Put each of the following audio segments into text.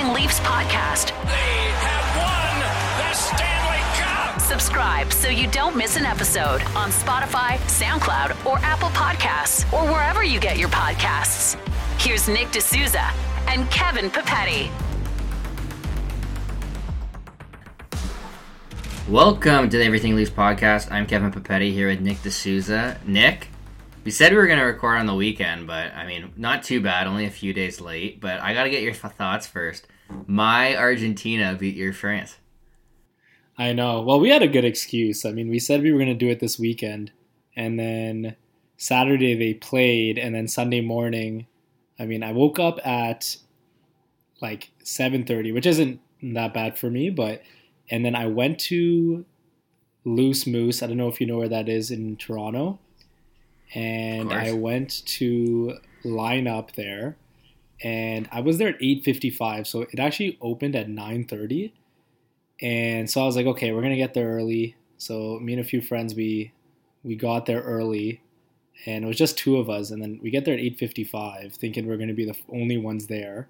Everything Leafs podcast. They have won the Stanley Cup. Subscribe so you don't miss an episode on Spotify, SoundCloud, or Apple Podcasts, or wherever you get your podcasts. Here's Nick D'Souza and Kevin Papetti. Welcome to the Everything Leafs podcast. I'm Kevin Papetti here with Nick D'Souza. Nick, we said we were going to record on the weekend, but I mean, not too bad, only a few days late. But I got to get your th- thoughts first. My Argentina beat your France. I know. Well, we had a good excuse. I mean, we said we were going to do it this weekend, and then Saturday they played, and then Sunday morning, I mean, I woke up at like 7:30, which isn't that bad for me, but and then I went to Loose Moose. I don't know if you know where that is in Toronto. And I went to line up there, and I was there at 8:55. So it actually opened at 9:30, and so I was like, okay, we're gonna get there early. So me and a few friends, we we got there early, and it was just two of us. And then we get there at 8:55, thinking we're gonna be the only ones there.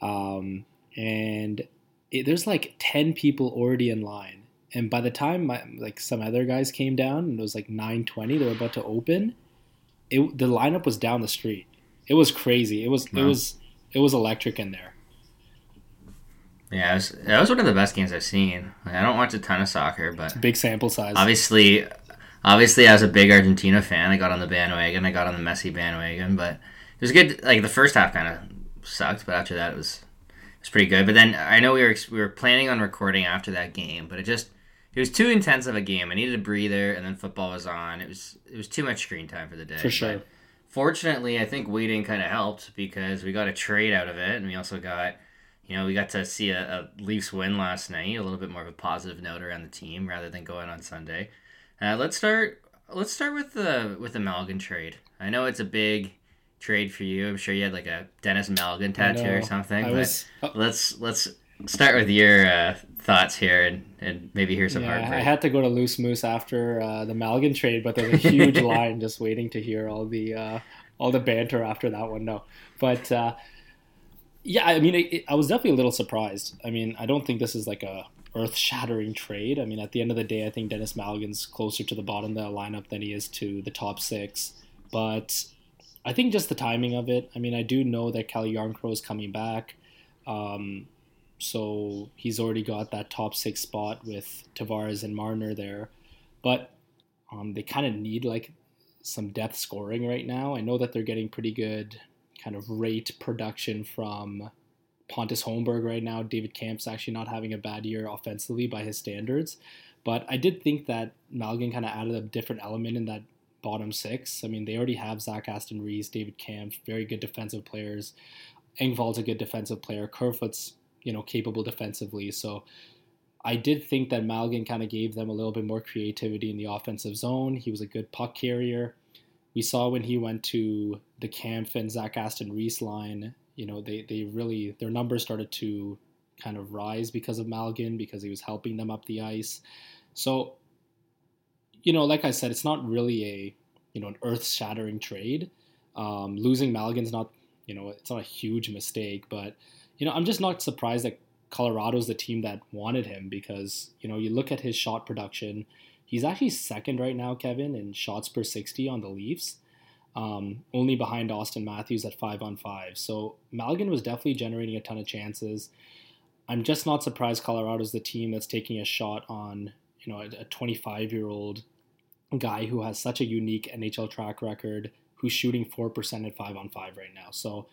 Um, and it, there's like 10 people already in line and by the time my, like some other guys came down and it was like 9.20 they were about to open it the lineup was down the street it was crazy it was wow. it was it was electric in there yeah, it was, that was one of the best games I've seen. Like, I don't watch a ton of soccer, but big sample size. Obviously, obviously, as a big Argentina fan, I got on the bandwagon. I got on the Messi bandwagon, but it was good. Like the first half kind of sucked, but after that, it was it's pretty good. But then I know we were we were planning on recording after that game, but it just it was too intense of a game. I needed a breather, and then football was on. It was it was too much screen time for the day. For sure. But fortunately, I think waiting kind of helped because we got a trade out of it, and we also got you know we got to see a, a Leafs win last night, a little bit more of a positive note around the team rather than going on Sunday. Uh, let's start. Let's start with the with the Malgin trade. I know it's a big trade for you. I'm sure you had like a Denis Malgin tattoo or something. but was, oh. let's let's start with your uh, thoughts here and, and maybe hear some yeah, heartbreak. I had to go to Loose Moose after uh, the Malgin trade, but there's a huge line just waiting to hear all the uh, all the banter after that one. No, but uh, yeah, I mean, it, it, I was definitely a little surprised. I mean, I don't think this is like a earth shattering trade. I mean, at the end of the day, I think Denis Malgin's closer to the bottom of the lineup than he is to the top six. But I think just the timing of it. I mean, I do know that Calle Jarnkrok is coming back. Um, so he's already got that top six spot with Tavares and Marner there. But um, they kind of need like some depth scoring right now. I know that they're getting pretty good kind of rate production from Pontus Holmberg right now. David Kampf's actually not having a bad year offensively by his standards. But I did think that Malgin kind of added a different element in that bottom six. I mean, they already have Zach Aston Reese, David Kampf, very good defensive players. Engvall's a good defensive player. Kerfoot's, you know, capable defensively. So I did think that Malgin kind of gave them a little bit more creativity in the offensive zone. He was a good puck carrier. We saw when he went to the Kampf and Zach Aston Reese line, you know, they, they really, their numbers started to kind of rise because of Malgin because he was helping them up the ice. So you know, like I said, it's not really a you know an earth shattering trade. Um, losing Malgin's not you know it's not a huge mistake, but you know I'm just not surprised that Colorado's the team that wanted him because you know you look at his shot production, he's actually second right now, Kevin, in shots per sixty on the Leafs. Um, only behind Austin Matthews at five on five. So Malgin was definitely generating a ton of chances. I'm just not surprised Colorado's the team that's taking a shot on you know a 25 year old guy who has such a unique NHL track record, who's shooting 4% at 5 on 5 right now. So,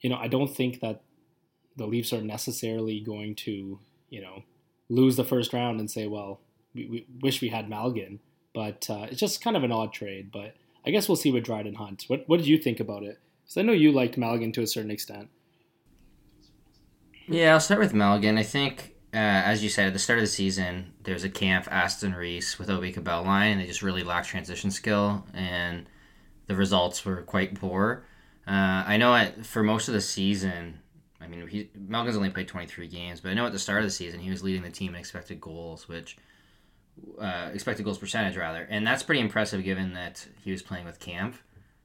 you know, I don't think that the Leafs are necessarily going to, you know, lose the first round and say, well, we, we wish we had Malgin. But uh, it's just kind of an odd trade. But I guess we'll see with Dryden Hunt. What, what did you think about it? Because I know you liked Malgin to a certain extent. Yeah, I'll start with Malgin. I think uh, as you said at the start of the season, there's a Kampf Aston Reese with Aube-Kubel line. They just really lacked transition skill, and the results were quite poor. Uh, I know at, for most of the season, I mean, he, Malgin's only played 23 games, but I know at the start of the season he was leading the team in expected goals, which uh, expected goals percentage rather, and that's pretty impressive given that he was playing with Kampf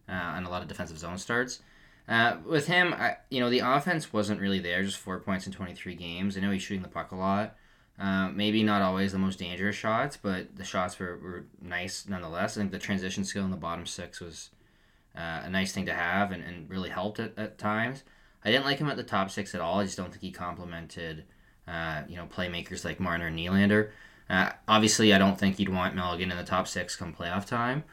uh, and a lot of defensive zone starts. Uh, with him, I, you know, the offense wasn't really there. Just four points in 23 games. I know he's shooting the puck a lot. Uh, maybe not always the most dangerous shots, but the shots were, were nice nonetheless. I think the transition skill in the bottom six was uh, a nice thing to have and, and really helped at, at times. I didn't like him at the top six at all. I just don't think he complemented, uh, you know, playmakers like Marner and Nylander. Uh, obviously, I don't think you'd want Malgin in the top six come playoff time.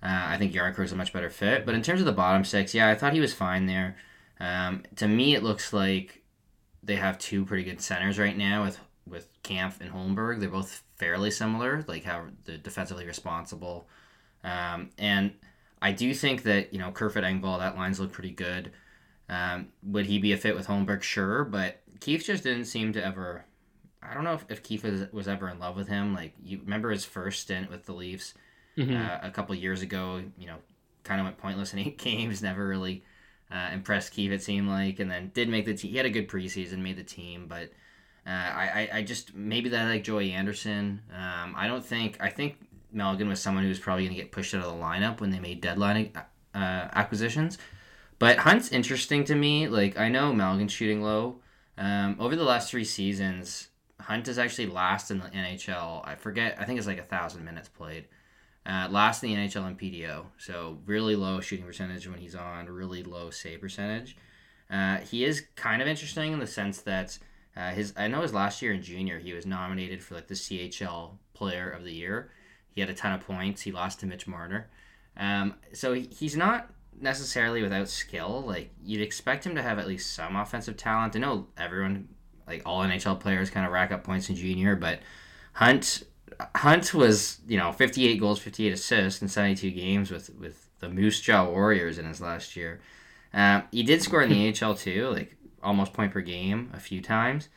Uh, I think Jarnkrok is a much better fit. But in terms of the bottom six, yeah, I thought he was fine there. Um, to me, it looks like they have two pretty good centers right now with with Kampf and Holmberg. They're both fairly similar, like how they're defensively responsible. Um, and I do think that you know Kerfoot Engvall that lines look pretty good. Um, would he be a fit with Holmberg? Sure, but Keefe just didn't seem to ever. I don't know if, if Keefe was, was ever in love with him. Like you remember his first stint with the Leafs mm-hmm. uh, a couple years ago. You know, kind of went pointless in eight games. Never really uh, impressed Keefe. It seemed like, and then did make the team. He had a good preseason, made the team, but uh, I, I just maybe that like Joey Anderson. Um, I don't think I think Malgin was someone who was probably going to get pushed out of the lineup when they made deadline uh, acquisitions. But Hunt's interesting to me. Like I know Malgin's shooting low. Um, over the last three seasons, Hunt is actually last in the NHL. I forget. I think it's like a thousand minutes played. Uh, last in the NHL in PDO. So really low shooting percentage when he's on. Really low save percentage. Uh, he is kind of interesting in the sense that uh, his I know his last year in junior he was nominated for like the CHL Player of the Year. He had a ton of points. He lost to Mitch Marner. Um, so he, he's not necessarily without skill. Like you'd expect him to have at least some offensive talent. I know everyone, like all NHL players, kind of rack up points in junior, but Hunt Hunt was you know 58 goals, 58 assists in 72 games with with the Moose Jaw Warriors in his last year. Um, he did score in the AHL too, like almost point per game a few times.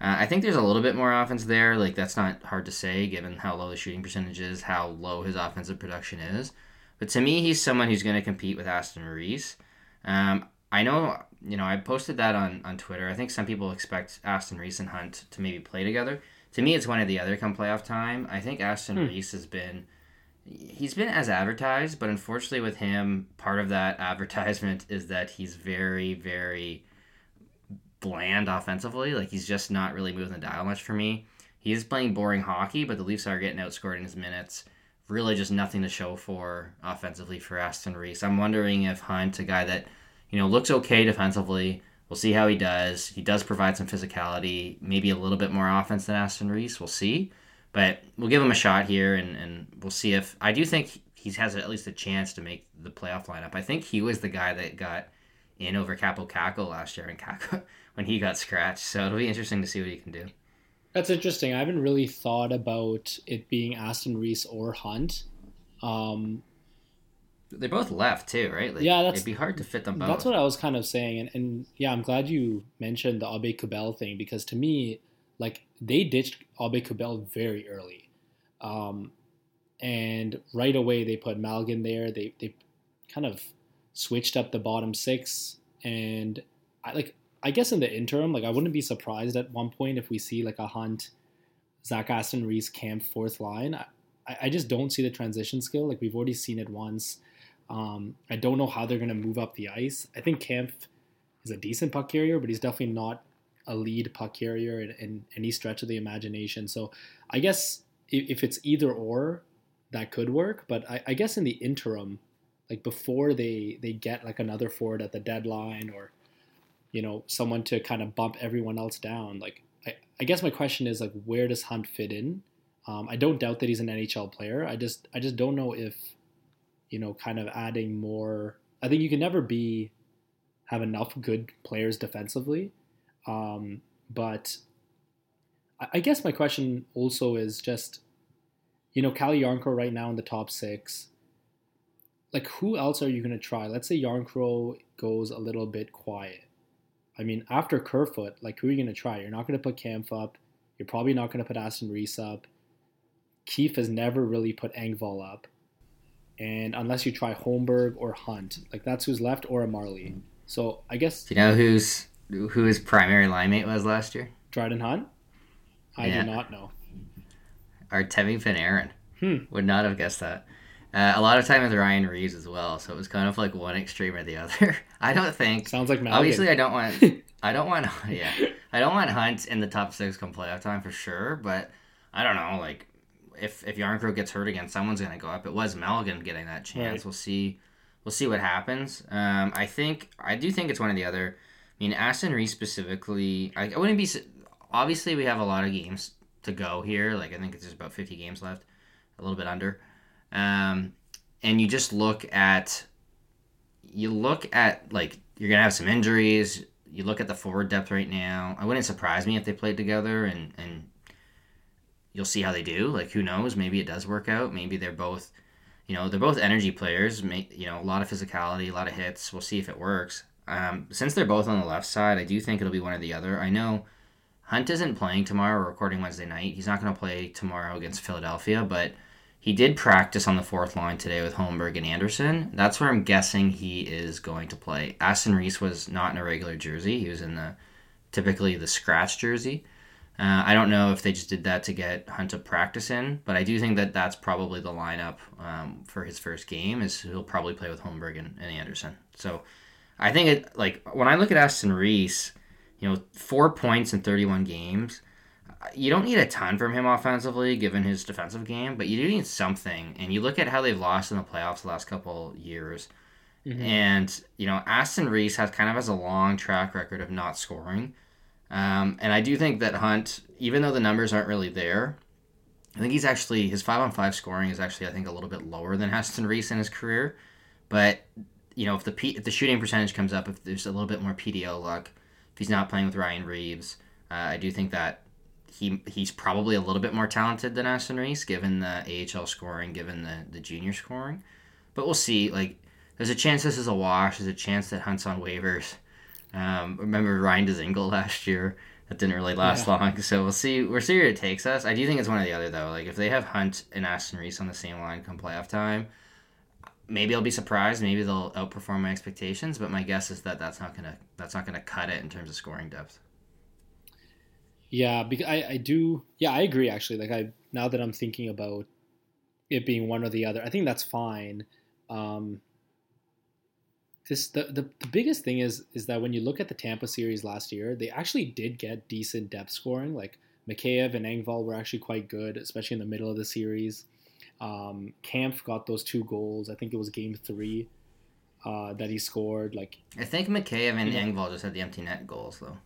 Uh, I think there's a little bit more offense there. Like that's not hard to say given how low the shooting percentage is, how low his offensive production is. But to me, he's someone who's going to compete with Aston Reese. Um, I know, you know, I posted that on, on Twitter. I think some people expect Aston Reese and Hunt to maybe play together. To me, it's one or the other come playoff time. I think Aston hmm. Reese has been he's been as advertised, but unfortunately with him, part of that advertisement is that he's very, very bland offensively. Like he's just not really moving the dial much for me. He is playing boring hockey, but the Leafs are getting outscored in his minutes. Really, just nothing to show for offensively for Aston Reese. I'm wondering if Hunt, a guy that you know looks okay defensively, we'll see how he does. He does provide some physicality, maybe a little bit more offense than Aston Reese. We'll see, but we'll give him a shot here, and, and we'll see if I do think he has at least a chance to make the playoff lineup. I think he was the guy that got in over Kaapo Kakko last year, and Kakko when he got scratched. So it'll be interesting to see what he can do. That's interesting. I haven't really thought about it being Aston Reese or Hunt. Um, they both left too, right? Like, yeah, that's, it'd be hard to fit them both. That's what I was kind of saying, and, and yeah, I'm glad you mentioned the Aube-Kubel thing because to me, like they ditched Aube-Kubel very early, um, and right away they put Malgin there. They they kind of switched up the bottom six, and I like I guess in the interim, like I wouldn't be surprised at one point if we see like a Hunt, Zach Aston Reese Kampf fourth line. I, I just don't see the transition skill. Like we've already seen it once. Um, I don't know how they're going to move up the ice. I think Kampf is a decent puck carrier, but he's definitely not a lead puck carrier in, in any stretch of the imagination. So I guess if, if it's either or, that could work. But I, I guess in the interim, like before they they get like another forward at the deadline or you know, someone to kind of bump everyone else down. Like, I, I guess my question is like, where does Hunt fit in? Um, I don't doubt that he's an NHL player. I just, I just don't know if, you know, kind of adding more. I think you can never be have enough good players defensively, um, but I, I guess my question also is just, you know, Calle Jarnkrok right now in the top six like who else are you going to try? Let's say Jarnkrok goes a little bit quiet. I mean, after Kerfoot, like who are you going to try? You're not going to put Kampf up. You're probably not going to put Aston Reese up. Keefe has never really put Engvall up. And unless you try Holmberg or Hunt, like that's who's left, or a Marley. So I guess. Do you know who's who his primary line mate was last year? Dryden Hunt. I yeah. do not know. Artemi Panarin. Hmm. Would not have guessed that. Uh, a lot of time with Ryan Reaves as well, so it was kind of like one extreme or the other. I don't think. Sounds like Malgin. Obviously, I don't want. I don't want. Yeah, I don't want Hunt in the top six come playoff time for sure. But I don't know. Like, if if Jarnkrok gets hurt again, someone's gonna go up. It was Malgin getting that chance. Right. We'll see. We'll see what happens. Um, I think I do think it's one or the other. I mean, Aston Reese specifically. I, I wouldn't be. Obviously, we have a lot of games to go here. Like I think it's just about fifty games left, a little bit under. Um, and you just look at you look at like you're gonna have some injuries. You look at the forward depth right now. I wouldn't surprise me if they played together and and you'll see how they do. Like who knows? Maybe it does work out. Maybe they're both, you know, they're both energy players. You know, a lot of physicality, a lot of hits. We'll see if it works. Um, since they're both on the left side, I do think it'll be one or the other. I know Hunt isn't playing tomorrow. We're recording Wednesday night. He's not going to play tomorrow against Philadelphia, but he did practice on the fourth line today with Holmberg and Anderson. That's where I'm guessing he is going to play. Aston Reese was not in a regular jersey. He was in the typically the scratch jersey. Uh, I don't know if they just did that to get Hunt to practice in, but I do think that that's probably the lineup um, for his first game. Is he'll probably play with Holmberg and, and Anderson. So I think it like when I look at Aston Reese, you know, four points in 31 games. You don't need a ton from him offensively, given his defensive game, but you do need something. And you look at how they've lost in the playoffs the last couple years, and you know, Aston Reese has kind of has a long track record of not scoring. Um, and I do think that Hunt, even though the numbers aren't really there, I think he's actually his five on five scoring is actually I think a little bit lower than Aston Reese in his career. But you know, if the P, if the shooting percentage comes up, if there's a little bit more PDO luck, if he's not playing with Ryan Reaves, uh, I do think that he he's probably a little bit more talented than Aston Reese, given the AHL scoring, given the the junior scoring. But we'll see. Like, there's a chance this is a wash. There's a chance that Hunt's on waivers. Um, remember Ryan Dzingel last year? That didn't really last Yeah. long. So we'll see. We'll see where it takes us. I do think it's one or the other though. Like if they have Hunt and Aston Reese on the same line come playoff time, maybe I'll be surprised. Maybe they'll outperform my expectations. But my guess is that that's not gonna that's not gonna cut it in terms of scoring depth. Yeah, because I, I do. Yeah, I agree. Actually, like I now that I'm thinking about it being one or the other, I think that's fine. Um, this the, the the biggest thing is is that when you look at the Tampa series last year, they actually did get decent depth scoring. Like Mikheyev and Engvall were actually quite good, especially in the middle of the series. Um, Kampf got those two goals. I think it was game three uh, that he scored. Like I think Mikheyev and Yeah. Engvall just had the empty net goals though,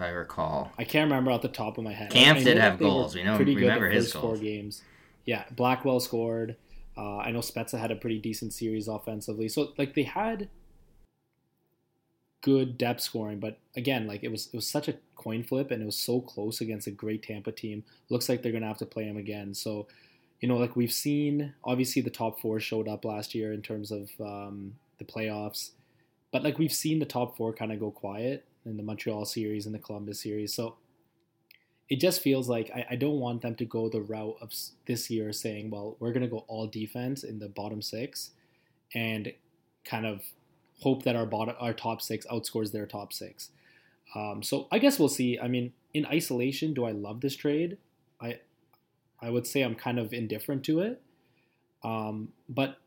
if I recall. I can't remember off the top of my head. Kampf I did have that they were goals. We know- pretty remember his goals. four games. Yeah, Blackwell scored. Uh, I know Spezza had a pretty decent series offensively. So like they had good depth scoring, but again, like it was it was such a coin flip and it was so close against a great Tampa team. Looks like they're gonna have to play him again. So you know, like we've seen, obviously the top four showed up last year in terms of um, the playoffs, but like we've seen the top four kind of go quiet in the Montreal series and the Columbus series. So it just feels like I, I don't want them to go the route of this year saying, well, we're going to go all defense in the bottom six and kind of hope that our bottom, our top six outscores their top six. Um, so I guess we'll see. I mean, in isolation, do I love this trade? I I would say I'm kind of indifferent to it. Um, but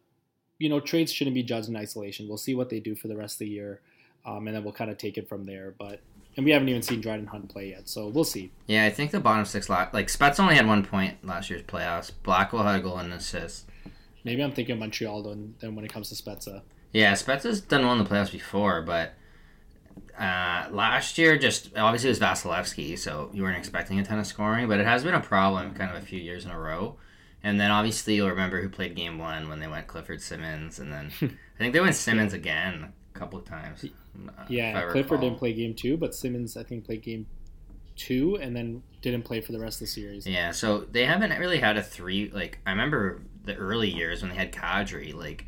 you know, trades shouldn't be judged in isolation. We'll see what they do for the rest of the year, um, and then we'll kind of take it from there. But and we haven't even seen Dryden Hunt play yet, so we'll see. Yeah, I think the bottom six lot like Spets only had one point last year's playoffs. Blackwell had a goal and an assist. Maybe I'm thinking Montreal than, than when it comes to Spezza. Yeah, Spets has done well in the playoffs before, but uh, last year just obviously it was Vasilevskiy, so you weren't expecting a ton of scoring, but it has been a problem kind of a few years in a row. And then obviously you'll remember who played game one when they went Clifford Simmonds, and then I think they went Simmonds again a couple of times. Yeah, Clifford didn't play game two, but Simmonds I think played game two and then didn't play for the rest of the series. Yeah, so they haven't really had a three. Like I remember the early years when they had Kadri, like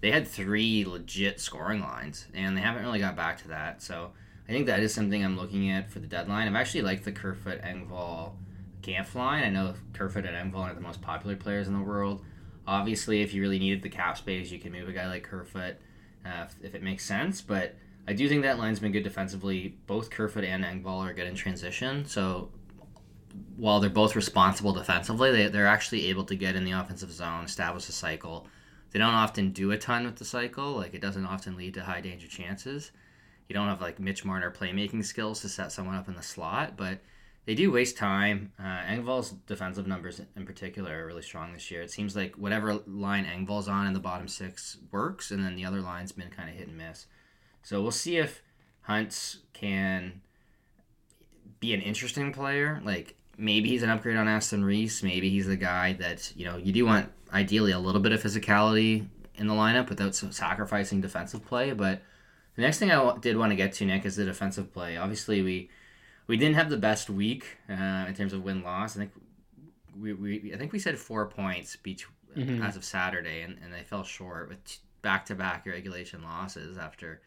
they had three legit scoring lines, and they haven't really got back to that. So I think that is something I'm looking at for the deadline. I've actually liked the Kerfoot Engvall Kampf line. I know Kerfoot and Engvall are the most popular players in the world. Obviously, if you really needed the cap space, you can move a guy like Kerfoot uh, if, if it makes sense. But I do think that line's been good defensively. Both Kerfoot and Engvall are good in transition, so while they're both responsible defensively, they, they're actually able to get in the offensive zone, establish a cycle. They don't often do a ton with the cycle. Like it doesn't often lead to high danger chances. You don't have like Mitch Marner playmaking skills to set someone up in the slot, but they do waste time. Uh, Engvall's defensive numbers in particular are really strong this year. It seems like whatever line Engvall's on in the bottom six works, and then the other line's been kind of hit and miss. So we'll see if Hunt can be an interesting player. Like maybe he's an upgrade on Aston Reese. Maybe he's the guy that you know you do want ideally a little bit of physicality in the lineup without sacrificing defensive play. But the next thing I did want to get to Nick is the defensive play. Obviously we we didn't have the best week uh, in terms of win loss. I think we, we I think we said four points mm-hmm. as of Saturday, and, and they fell short with back to back regulation losses after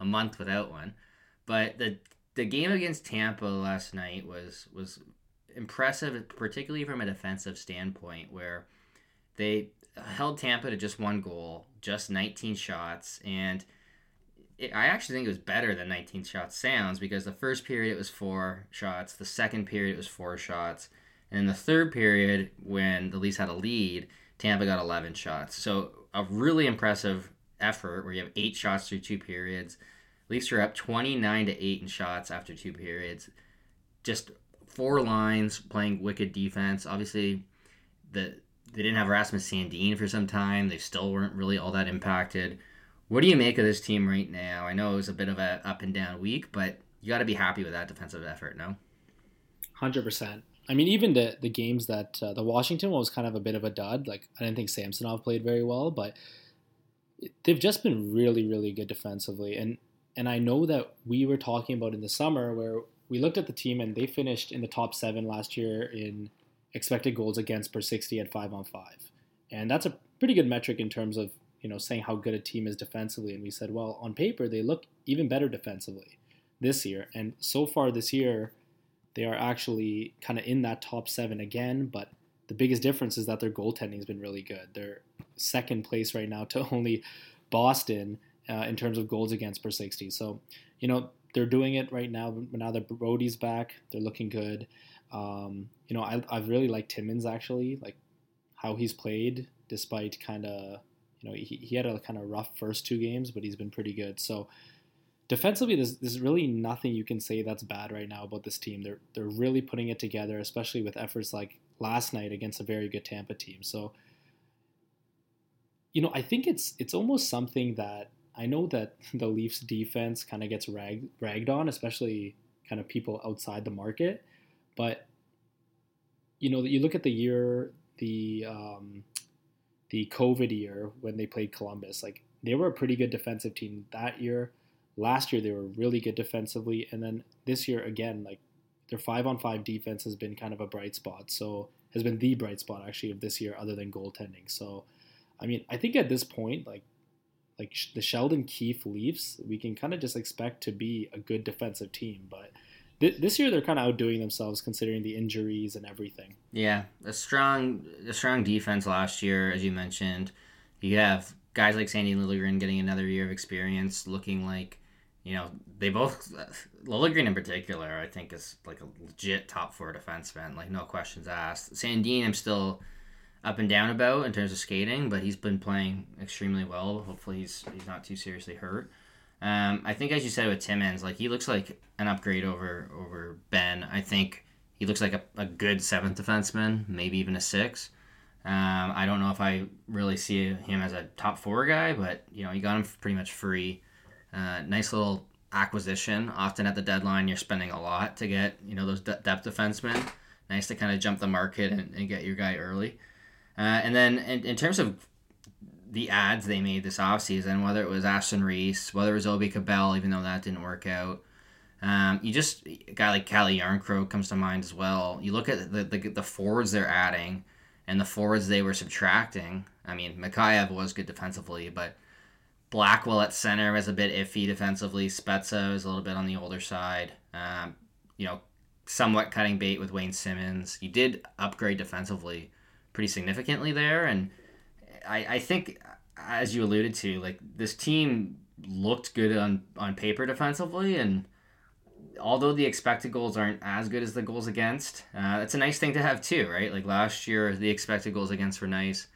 a month without one. But the the game against Tampa last night was was impressive, particularly from a defensive standpoint, where they held Tampa to just one goal, just 19 shots, and it, I actually think it was better than 19 shots sounds because the first period it was four shots, the second period it was four shots, and in the third period when the Leafs had a lead, Tampa got 11 shots. So a really impressive effort where you have eight shots through two periods. Leafs are up 29 to 8 in shots after two periods. Just four lines playing wicked defense. Obviously, the they didn't have Rasmus Sandin for some time. They still weren't really all that impacted. What do you make of this team right now? I know it was a bit of a up and down week, but you got to be happy with that defensive effort, no? Hundred percent. I mean, even the the games that uh, the Washington one was kind of a bit of a dud. Like I didn't think Samsonov played very well, but they've just been really, really good defensively. And and I know that we were talking about in the summer where we looked at the team and they finished in the top seven last year in expected goals against per 60 at five on five. And that's a pretty good metric in terms of, you know, saying how good a team is defensively. And we said, well, on paper, they look even better defensively this year. And so far this year, they are actually kind of in that top seven again. But the biggest difference is that their goaltending has been really good. They're second place right now to only Boston uh, in terms of goals against per 60. So, you know, they're doing it right now. But Now that Brodie's back, they're looking good. Um, you know, I, I really like Timmins actually, like how he's played despite kind of, you know, he, he had a kind of rough first two games, but he's been pretty good. So defensively, there's, there's really nothing you can say that's bad right now about this team. They're, they're really putting it together, especially with efforts like last night against a very good Tampa team. So, you know, I think it's it's almost something that I know that the Leafs defense kind of gets rag, ragged on, especially kind of people outside the market. But you know, you look at the year, the um, the COVID year when they played Columbus, like they were a pretty good defensive team that year. Last year they were really good defensively, and then this year again, like their five on five defense has been kind of a bright spot. So has been the bright spot actually of this year, other than goaltending. So, I mean, I think at this point, like like the Sheldon Keefe Leafs, we can kind of just expect to be a good defensive team. But th- this year they're kind of outdoing themselves considering the injuries and everything. Yeah, a strong, a strong defense last year, as you mentioned. You have guys like Sandin Liljegren getting another year of experience, looking like, you know, they both Liljegren in particular, I think is like a legit top four defenseman, like no questions asked. Sandin, I'm still up and down about in terms of skating, but he's been playing extremely well. Hopefully, he's he's not too seriously hurt. Um, I think, as you said with Timmins, like he looks like an upgrade over over Benn. I think he looks like a, a good seventh defenseman, maybe even a six. Um, I don't know if I really see him as a top four guy, but you know, you got him pretty much free. Uh, nice little acquisition. Often at the deadline, you're spending a lot to get you know those de- depth defensemen. Nice to kind of jump the market and, and get your guy early. Uh, and then in, in terms of the ads they made this offseason, whether it was Aston Reese, whether it was Aube-Kubel, even though that didn't work out, um, you just a guy like Calle Jarnkrok comes to mind as well. You look at the, the, the forwards they're adding and the forwards they were subtracting. I mean, Mikheyev was good defensively, but Blackwell at center was a bit iffy defensively. Spezza was a little bit on the older side. Um, you know, somewhat cutting bait with Wayne Simmonds. You did upgrade defensively pretty significantly there. And I, I think, as you alluded to, like this team looked good on, on paper defensively, and although the expected goals aren't as good as the goals against, uh, that's a nice thing to have too, right? Like last year, the expected goals against were nice,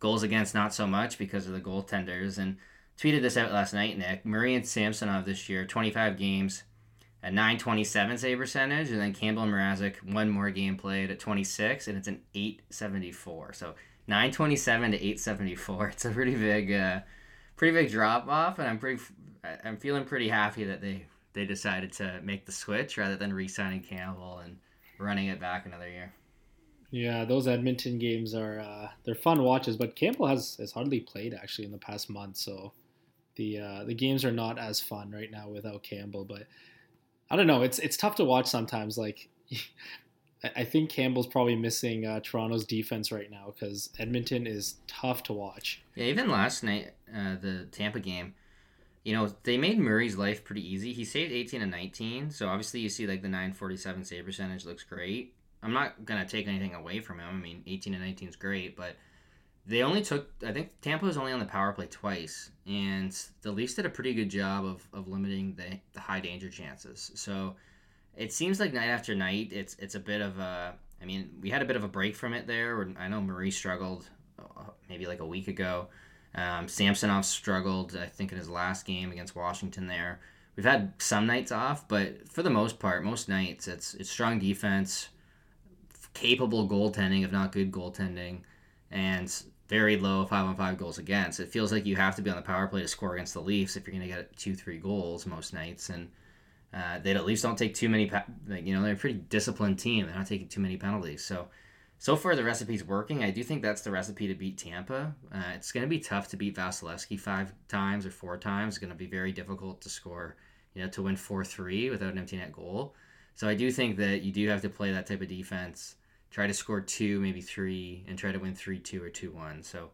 goals against not so much because of the goaltenders. And tweeted this out last night, Nick. Murray and Samsonov this year, 25 games, a 927 save percentage, and then Campbell and Mrazek, one more game played at 26, and it's an 874. So 927 to 874. It's a pretty big, uh, pretty big drop off, and I'm pretty, I'm feeling pretty happy that they they decided to make the switch rather than re-signing Campbell and running it back another year. Yeah, those Edmonton games are uh, they're fun watches, but Campbell has has hardly played actually in the past month, so the uh, the games are not as fun right now without Campbell. But I don't know, it's it's tough to watch sometimes. Like I think Campbell's probably missing uh, Toronto's defense right now because Edmonton is tough to watch. Yeah, even last night, uh, the Tampa game you know, they made Murray's life pretty easy. He saved 18 and 19, so obviously you see like the 947 save percentage looks great. I'm not going to take anything away from him. I mean, 18 and 19 is great, but they only took, I think Tampa was only on the power play twice, and the Leafs did a pretty good job of, of limiting the, the high danger chances. So it seems like night after night, it's it's a bit of a, I mean, we had a bit of a break from it there. I know Murray struggled uh, maybe like a week ago. Um, Samsonov struggled, I think, in his last game against Washington. There, we've had some nights off, but for the most part, most nights it's it's strong defense, capable goaltending, if not good goaltending, and very low five on five goals against. It feels like you have to be on the power play to score against the Leafs if you're going to get two three goals most nights, and uh, they at least don't take too many. Like, you know, they're a pretty disciplined team. They're not taking too many penalties, so so far the recipe's working. I do think that's the recipe to beat Tampa. Uh, it's going to be tough to beat Vasilevskiy five times or four times. It's going to be very difficult to score, you know, to win four three without an empty net goal. So I do think that you do have to play that type of defense. Try to score two, maybe three, and try to win three two or two one. So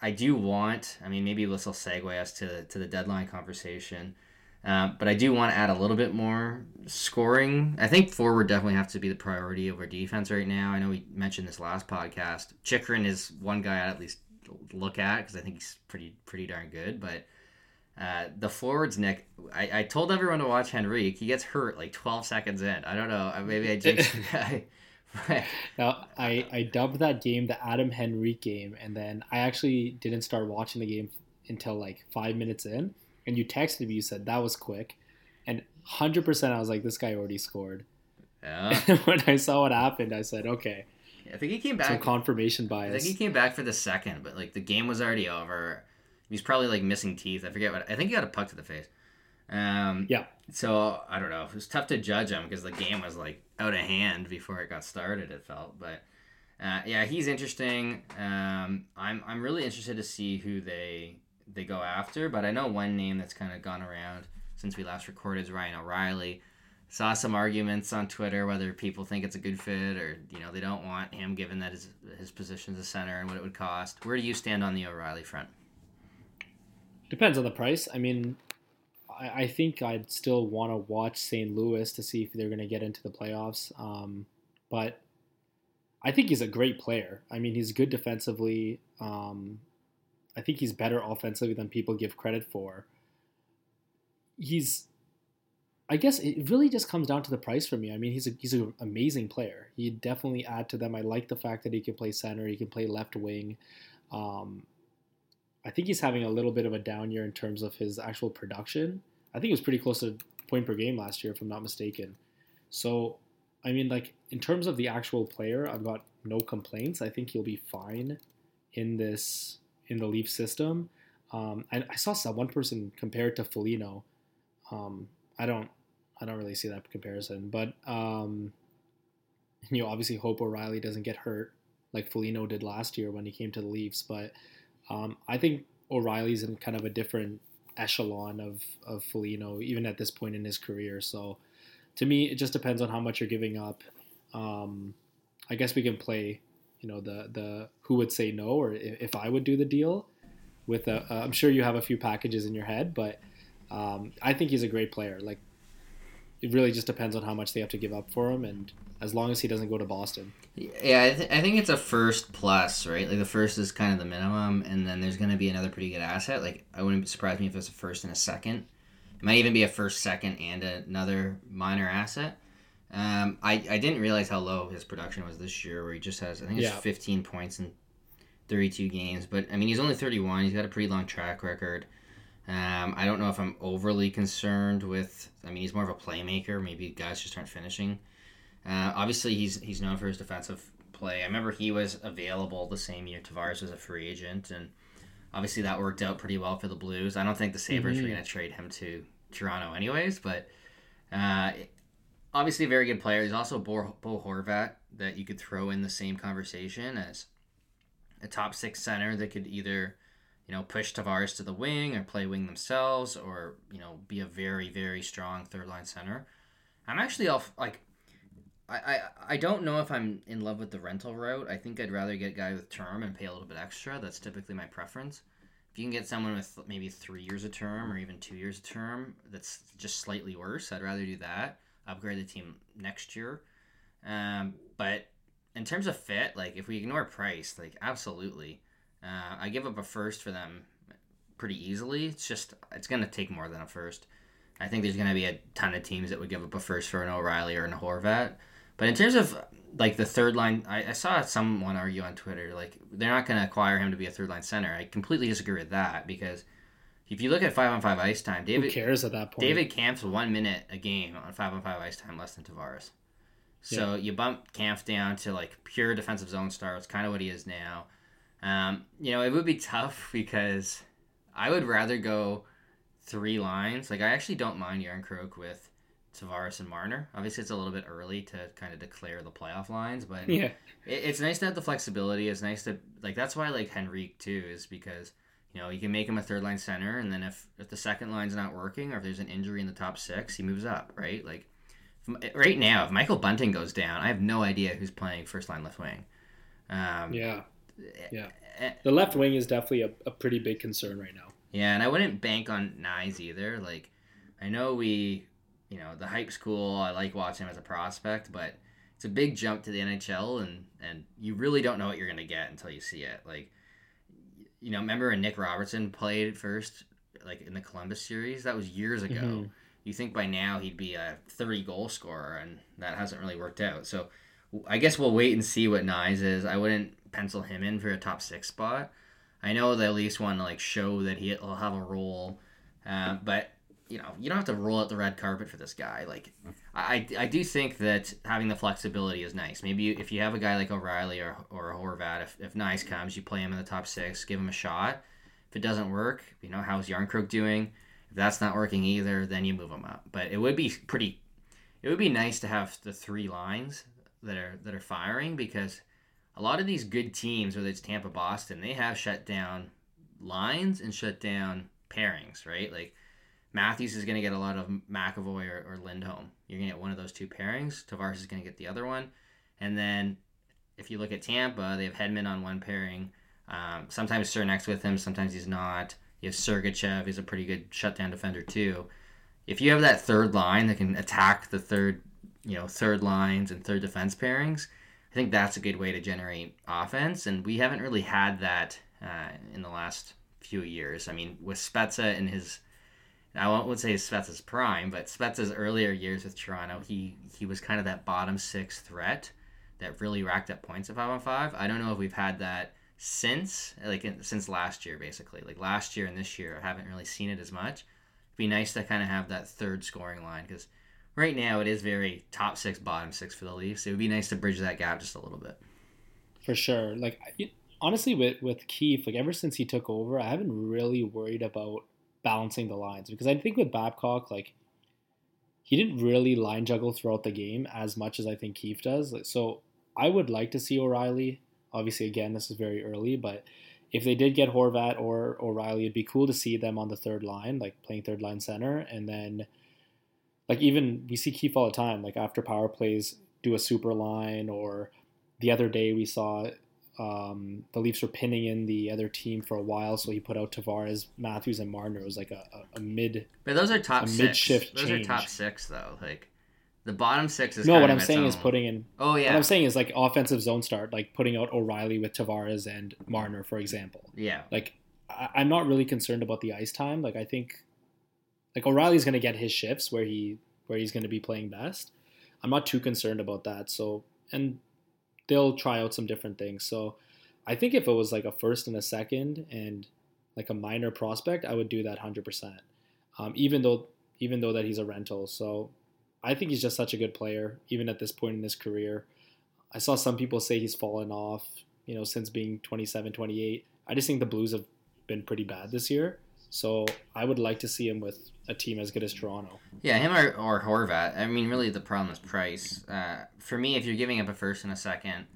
I do want. I mean, maybe this will segue us to to the deadline conversation. Uh, but I do want to add a little bit more scoring. I think forward definitely have to be the priority over defense right now. I know we mentioned this last podcast. Chychrun is one guy I'd at least look at because I think he's pretty pretty darn good. But uh, the forwards, Nick, I, I told everyone to watch Henrique. He gets hurt like 12 seconds in. I don't know. Maybe I the guy. now I, I dubbed that game the Adam Henrique game, and then I actually didn't start watching the game until like five minutes in and you texted me, you said that was quick, and hundred percent, I was like, this guy already scored. Yeah. when I saw what happened, I said, okay. I think he came back. Some confirmation bias. I think he came back for the second, but like the game was already over. He's probably like missing teeth. I forget what. I think he got a puck to the face. Um, yeah. So I don't know. It was tough to judge him because the game was like out of hand before it got started. It felt, but uh, yeah, he's interesting. Um, I'm I'm really interested to see who they they go after. But I know one name that's kind of gone around since we last recorded is Ryan O'Reilly. Saw some arguments on Twitter whether people think it's a good fit or you know they don't want him given that his his position as a center and what it would cost. Where do you stand on the O'Reilly front? Depends on the price. I mean, I, I think I'd still want to watch St. Louis to see if they're going to get into the playoffs. Um, but I think he's a great player. I mean, he's good defensively. Um, I think he's better offensively than people give credit for. He's I guess it really just comes down to the price for me. I mean, he's a, he's an amazing player. He'd definitely add to them. I like the fact that he can play center, he can play left wing. Um, I think he's having a little bit of a down year in terms of his actual production. I think he was pretty close to point per game last year, if I'm not mistaken. So, I mean, like in terms of the actual player, I've got no complaints. I think he'll be fine in this in the Leaf system. Um, I, I saw some one person compare it to Foligno. Um, I don't I don't really see that comparison, but um, you know obviously hope O'Reilly doesn't get hurt like Foligno did last year when he came to the Leafs. But um, I think O'Reilly's in kind of a different echelon of of Foligno even at this point in his career. So to me, it just depends on how much you're giving up. Um, I guess we can play you know the the who would say no or if, I would do the deal. With a, uh, I'm sure you have a few packages in your head, but um, I think he's a great player. Like it really just depends on how much they have to give up for him, and as long as he doesn't go to Boston. Yeah, I, th- I think it's a first plus, right? Like the first is kind of the minimum, and then there's going to be another pretty good asset. Like I wouldn't surprise me if it's a first and a second, It might even be a first, second, and another minor asset. Um, I, I didn't realize how low his production was this year, where he just has I think it's Yeah. 15 points in 32 games. But I mean, he's only 31. He's got a pretty long track record. Um, I don't know if I'm overly concerned with. I mean, he's more of a playmaker. Maybe guys just aren't finishing. Uh, obviously, he's he's known for his defensive play. I remember he was available the same year Tavares was a free agent, and obviously that worked out pretty well for the Blues. I don't think the Sabres were going to trade him to Toronto, anyways. But uh, obviously, a very good player. He's also Bo, Bo Horvat that you could throw in the same conversation as a top six center that could either you know, push Tavares to the wing or play wing themselves or, you know, be a very, very strong third line center. I'm actually off, like, I, I, I don't know if I'm in love with the rental route. I think I'd rather get a guy with term and pay a little bit extra. That's typically my preference. If you can get someone with maybe three years of term or even two years of term that's just slightly worse, I'd rather do that. Upgrade the team next year. Um, but in terms of fit, like, if we ignore price, like, absolutely. Uh, I give up a first for them pretty easily. It's just it's going to take more than a first. I think there's going to be a ton of teams that would give up a first for an O'Reilly or an Horvat. But in terms of like the third line, I, I saw someone argue on Twitter like they're not going to acquire him to be a third line center. I completely disagree with that because if you look at five on five ice time, Who David cares at that point? David Kampf's one minute a game on five on five ice time less than Tavares. So you bump Kampf down to like pure defensive zone star. It's kind of what he is now. Um, you know, it would be tough because I would rather go three lines. Like I actually don't mind Jarnkrok with Tavares and Marner. Obviously, it's a little bit early to kind of declare the playoff lines, but Yeah. it, it's nice to have the flexibility. It's nice to like that's why I like Henrique too, is because you know you can make him a third line center, and then if if the second line's not working or if there's an injury in the top six, he moves up, right? Like if- right now, if Michael Bunting goes down, I have no idea who's playing first line left wing. Um, Yeah. Yeah. eh, The left wing is definitely a, a pretty big concern right now. Yeah, and I wouldn't bank on Knies either. Like, I know we, you know, the hype's cool. I like watching him as a prospect, but it's a big jump to the NHL, and and you really don't know what you're gonna get until you see it. Like, you know, remember when Nick Robertson played first, like in the Columbus series? That was years ago. Mhm. You think by now he'd be a 30 goal scorer, and that hasn't really worked out. So, I guess we'll wait and see what Knies is. I wouldn't pencil him in for a top six spot. I know they at least want to like show that he'll have a role, um, but you know you don't have to roll out the red carpet for this guy. Like I, I do think that having the flexibility is nice. Maybe you, if you have a guy like O'Reilly or or Horvat, if if Knies mm-hmm. comes, you play him in the top six, give him a shot. If it doesn't work, you know how's Jarnkrok doing? If that's not working either, then you move him up. But it would be pretty. It would be nice to have the three lines that are that are firing because a lot of these good teams, whether it's Tampa, Boston, they have shut down lines and shut down pairings, right? Like Matthews is going to get a lot of McAvoy or, or Lindholm. You're going to get one of those two pairings. Tavares is going to get the other one. And then if you look at Tampa, they have Hedman on one pairing. Um, sometimes Cernak's with him, sometimes he's not. You have Sergachev, he's a pretty good shutdown defender too. If you have that third line that can attack the third, you know, third lines and third defense pairings, I think that's a good way to generate offense, and we haven't really had that uh, in the last few years. I mean, with Spezza and his, I won't say Spezza's prime, but Spezza's earlier years with Toronto, he he was kind of that bottom six threat that really racked up points at five on five. I don't know if we've had that since like in, since last year, basically. Like last year and this year, I haven't really seen it as much. It'd be nice to kind of have that third scoring line because right now it is very top six, bottom six for the Leafs. It would be nice to bridge that gap just a little bit. For sure. Like honestly, with with Keefe, like ever since he took over, I haven't really worried about balancing the lines because I think with Babcock, like he didn't really line juggle throughout the game as much as I think Keefe does. So I would like to see O'Reilly. Obviously, again, this is very early, but if they did get Horvat or O'Reilly, it'd be cool to see them on the third line, like playing third line center, and then like even we see Keefe all the time, like after power plays, do a super line, or the other day we saw um, the Leafs were pinning in the other team for a while, so he put out Tavares, Matthews, and Marner. It was like a, a, a mid. But those are top A six. mid-shift Those change. are top six though. Like the bottom six is No, what I'm saying is putting in. Oh yeah. What I'm saying is like offensive zone start, like putting out O'Reilly with Tavares and Marner, for example. yeah. Like I, I'm not really concerned about the ice time. Like I think, like O'Reilly's going to get his shifts where he where he's going to be playing best. I'm not too concerned about that. So and they'll try out some different things. So I think if it was like a first and a second and like a minor prospect, I would do that hundred um, percent. Even though even though that he's a rental, so I think he's just such a good player, even at this point in his career. I saw some people say he's fallen off, you know, since being 27, 28. I just think the Blues have been pretty bad this year. So I would like to see him with a team as good as Toronto. Yeah, him or, or Horvat. I mean, really, the problem is price. Uh, for me, if you're giving up a first and a second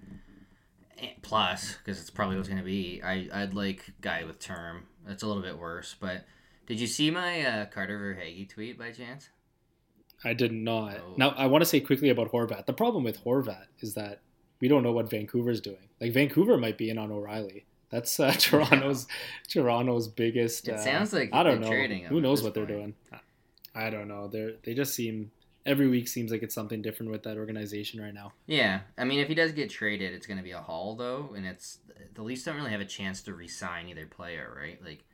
eh, plus, because it's probably what's going to be, I, I'd like guy with term. That's a little bit worse. But did you see my uh, Carter Verhaeghe tweet by chance? I did not. Oh. Now I want to say quickly about Horvat. The problem with Horvat is that we don't know what Vancouver's doing. Like Vancouver might be in on O'Reilly. That's uh, Toronto's Toronto's biggest. It uh, sounds like I don't know. trading Who knows what they're point. doing? I don't know. They're they just seem every week seems like it's something different with that organization right now. Yeah, I mean, if he does get traded, it's going to be a haul though, and it's the Leafs don't really have a chance to re-sign either player, right? Like,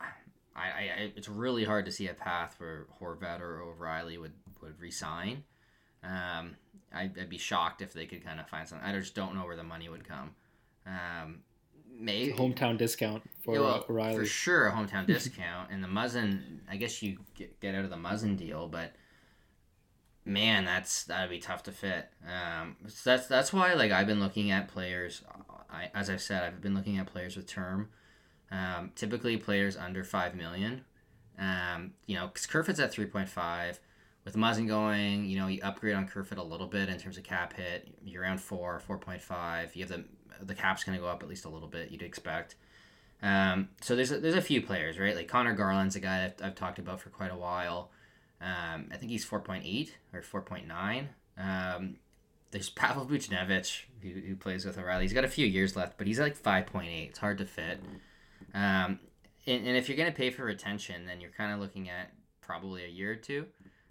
I, I, I it's really hard to see a path where Horvat or O'Reilly would would re-sign. Um, I'd, I'd be shocked if they could kind of find something. I just don't know where the money would come. Um, maybe Hometown discount for yeah, well, uh, For sure, a hometown discount. And the Muzzin, I guess you get, get out of the Muzzin deal, but man, that's that'd be tough to fit. Um, so that's that's why like I've been looking at players. I, as I've said, I've been looking at players with term. Um, typically, players under five million. Um, you know, because Kerfoot's at three point five. With Muzzin going, you know, you upgrade on Kerfoot a little bit in terms of cap hit. You're around four, four point five. You have the the cap's going to go up at least a little bit. You'd expect. Um, so there's a, there's a few players, right? Like Conor Garland's a guy that I've talked about for quite a while. Um, I think he's 4.8 or 4.9. Um, there's Pavel Buchnevich, who, who plays with O'Reilly. He's got a few years left, but he's like 5.8. It's hard to fit. Um, and, and if you're going to pay for retention, then you're kind of looking at probably a year or two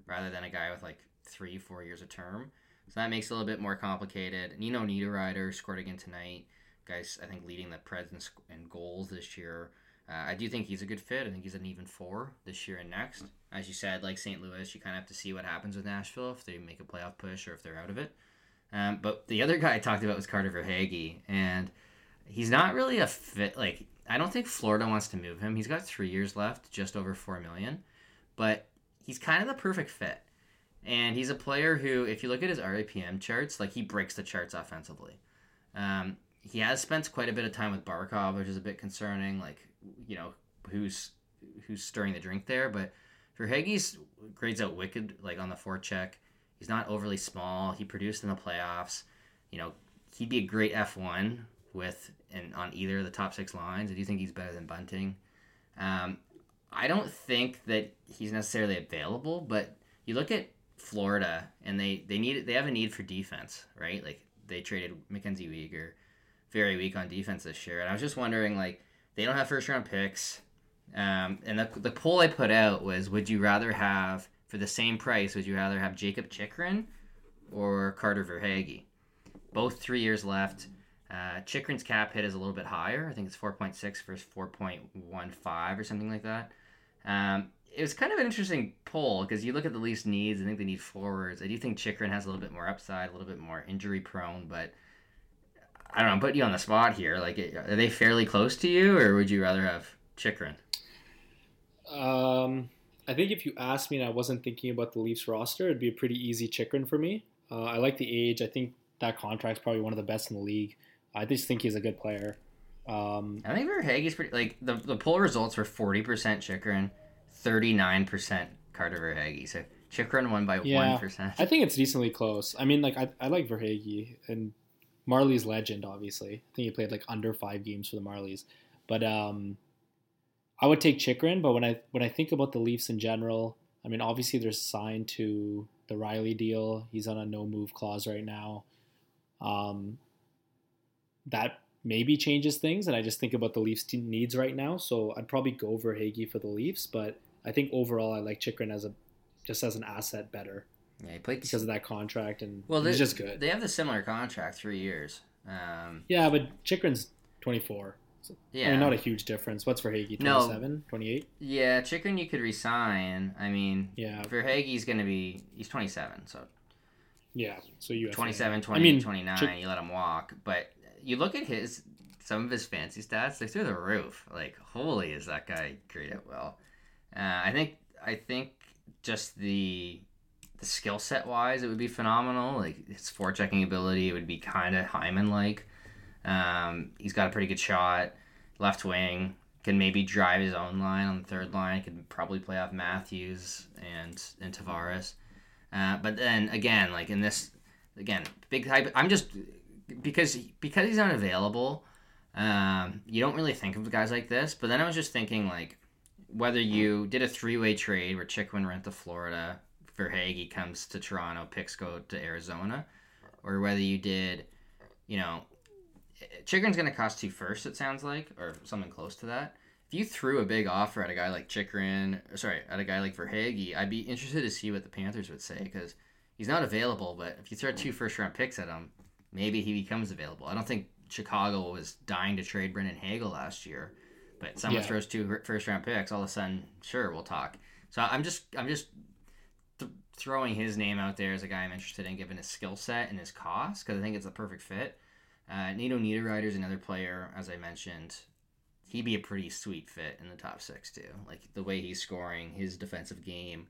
rather than a guy with like three, four years of term. So that makes it a little bit more complicated. Nino Niederreiter scored again tonight. Guys, I think leading the Preds in, goals this year. Uh, I do think he's a good fit. I think he's an even four this year and next. As you said, like St. Louis, you kind of have to see what happens with Nashville if they make a playoff push or if they're out of it. Um, but the other guy I talked about was Carter Verhaeghe, and he's not really a fit. Like I don't think Florida wants to move him. He's got three years left, just over four million, but he's kind of the perfect fit. And he's a player who, if you look at his RAPM charts, like he breaks the charts offensively. Um, he has spent quite a bit of time with Barkov, which is a bit concerning. Like, you know, who's who's stirring the drink there. But Verhaeghe's grades out wicked, like on the forecheck. He's not overly small. He produced in the playoffs. You know, he'd be a great F one with and on either of the top six lines. I do think he's better than Bunting. Um, I don't think that he's necessarily available, but you look at Florida and they they need they have a need for defense, right? Like they traded Mackenzie Weegar, very weak on defense this year, and I was just wondering like they don't have first round picks, um, and the the poll I put out was would you rather have for the same price would you rather have Jakob Chychrun or Carter Verhaeghe? Both three years left. Uh, Chychrun's cap hit is a little bit higher. I think it's 4.6 versus 4.15 or something like that. Um, it was kind of an interesting poll because you look at the Leafs needs. I think they need forwards. I do think Chychrun has a little bit more upside, a little bit more injury prone, but I don't know. I'm putting you on the spot here. Like, are they fairly close to you, or would you rather have Chychrun? Um, I think if you asked me and I wasn't thinking about the Leafs roster, it'd be a pretty easy Chychrun for me. Uh, I like the age. I think that contract's probably one of the best in the league. I just think he's a good player. Um, I think Verhaeghe's pretty like the the poll results were 40% Chychrun, 39% Carter Verhaeghe. So Chychrun won by Yeah. 1%. I think it's decently close. I mean, like I, I like Verhaeghe and Marlies legend. Obviously, I think he played like under five games for the Marlies, but um, I would take Chychrun. But when I when I think about the Leafs in general, I mean, obviously they're signed to the Rielly deal. He's on a no move clause right now. Um, that maybe changes things, and I just think about the Leafs' needs right now. So I'd probably go Verhaeghe for the Leafs, but I think overall I like Chychrun as a just as an asset better yeah, he played because of that contract, and Well, he's just good. They have the similar contract, three years. Um, yeah, but Chychrun's 24, Yeah. I mean, not a huge difference. What's Verhaeghe? No. 27, 28? Yeah, Chychrun you could resign. I mean, Yeah. for Verhaeghe's going to be, he's 27, so Yeah. So you 27, 28, I mean, 29, Chick- you let him walk. But you look at his, some of his fancy stats, they're through the roof. Like, holy, is that guy great at will. Uh, I think, I think just the, the skill set wise, it would be phenomenal. Like, his forechecking ability, it would be kind of Hyman like. Um, he's got a pretty good shot, left wing, can maybe drive his own line on the third line, could probably play off Matthews and, and Tavares. Uh, but then again, like in this, again, big hype. I'm just because because he's unavailable. Um, you don't really think of guys like this. But then I was just thinking like whether you did a three way trade where Chychrun went to Florida, Verhaeghe comes to Toronto, Picks go to Arizona, or whether you did, you know, Chychrun's going to cost two first. It sounds like, or something close to that. If you threw a big offer at a guy like Chychrun, sorry, at a guy like Verhaeghe, I'd be interested to see what the Panthers would say because he's not available. But if you throw two first round picks at him, maybe he becomes available. I don't think Chicago was dying to trade Brandon Hagel last year, but someone Yeah. throws two first round picks, all of a sudden, sure, we'll talk. So I'm just, I'm just th- throwing his name out there as a guy I'm interested in, given his skill set and his cost, because I think it's a perfect fit. Uh, Nino Niederreiter is another player, as I mentioned. He'd be a pretty sweet fit in the top six too. Like the way he's scoring, his defensive game.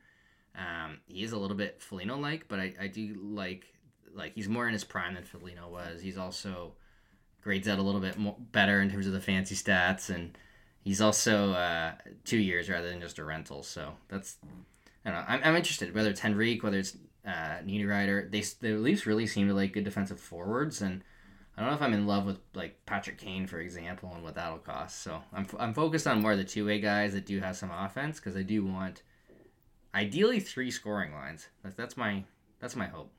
Um, he is a little bit Foligno like, but I, I do like like he's more in his prime than Foligno was. He's also grades out a little bit more better in terms of the fancy stats, and he's also uh, two years rather than just a rental. So that's I don't know. I'm, I'm interested whether it's Henrique, whether it's uh, Niederreiter. They the Leafs really seem to like good defensive forwards, and I don't know if I'm in love with like Patrick Kane, for example, and what that'll cost. So I'm, I'm focused on more of the two way guys that do have some offense because I do want ideally three scoring lines. That's that's my that's my hope.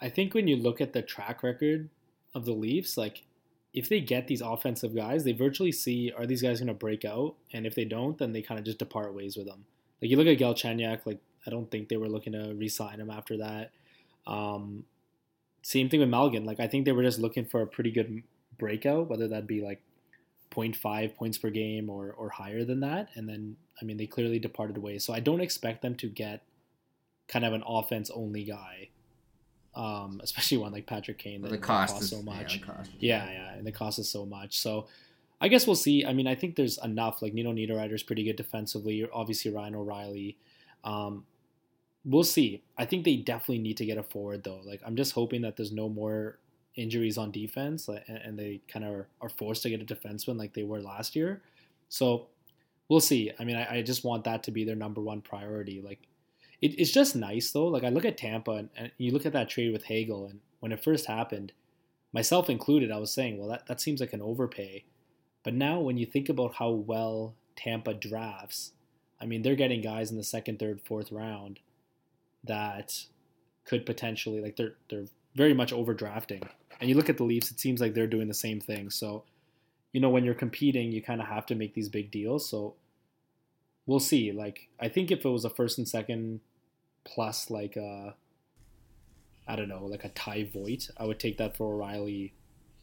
I think when you look at the track record of the Leafs, like if they get these offensive guys, they virtually see are these guys going to break out, and if they don't, then they kind of just depart ways with them. Like you look at Galchenyuk, like I don't think they were looking to re-sign him after that. Um, same thing with Malgin. Like I think they were just looking for a pretty good breakout, whether that be like 0.5 points per game or or higher than that. And then I mean they clearly departed ways. So I don't expect them to get kind of an offense only guy. Um, especially one like Patrick Kane that The cost costs is so much. Yeah, cost Yeah, yeah, and the cost is so much. So I guess we'll see. I mean, I think there's enough. Like Nino Niederreiter is pretty good defensively. Obviously, Ryan O'Reilly. Um, we'll see. I think they definitely need to get a forward though. Like I'm just hoping that there's no more injuries on defense, and, and they kind of are forced to get a defenseman like they were last year. So we'll see. I mean, I, I just want that to be their number one priority. Like it, it's just nice though. Like I look at Tampa and, and you look at that trade with Hagel, and when it first happened, myself included, I was saying, well, that, that seems like an overpay. But now when you think about how well Tampa drafts, I mean, they're getting guys in the second, third, fourth round that could potentially like they're they're very much overdrafting. And you look at the Leafs, it seems like they're doing the same thing. So, you know, when you're competing, you kind of have to make these big deals. So we'll see. Like I think if it was a first and second plus like a I don't know, like a Ty Voit, I would take that for O'Reilly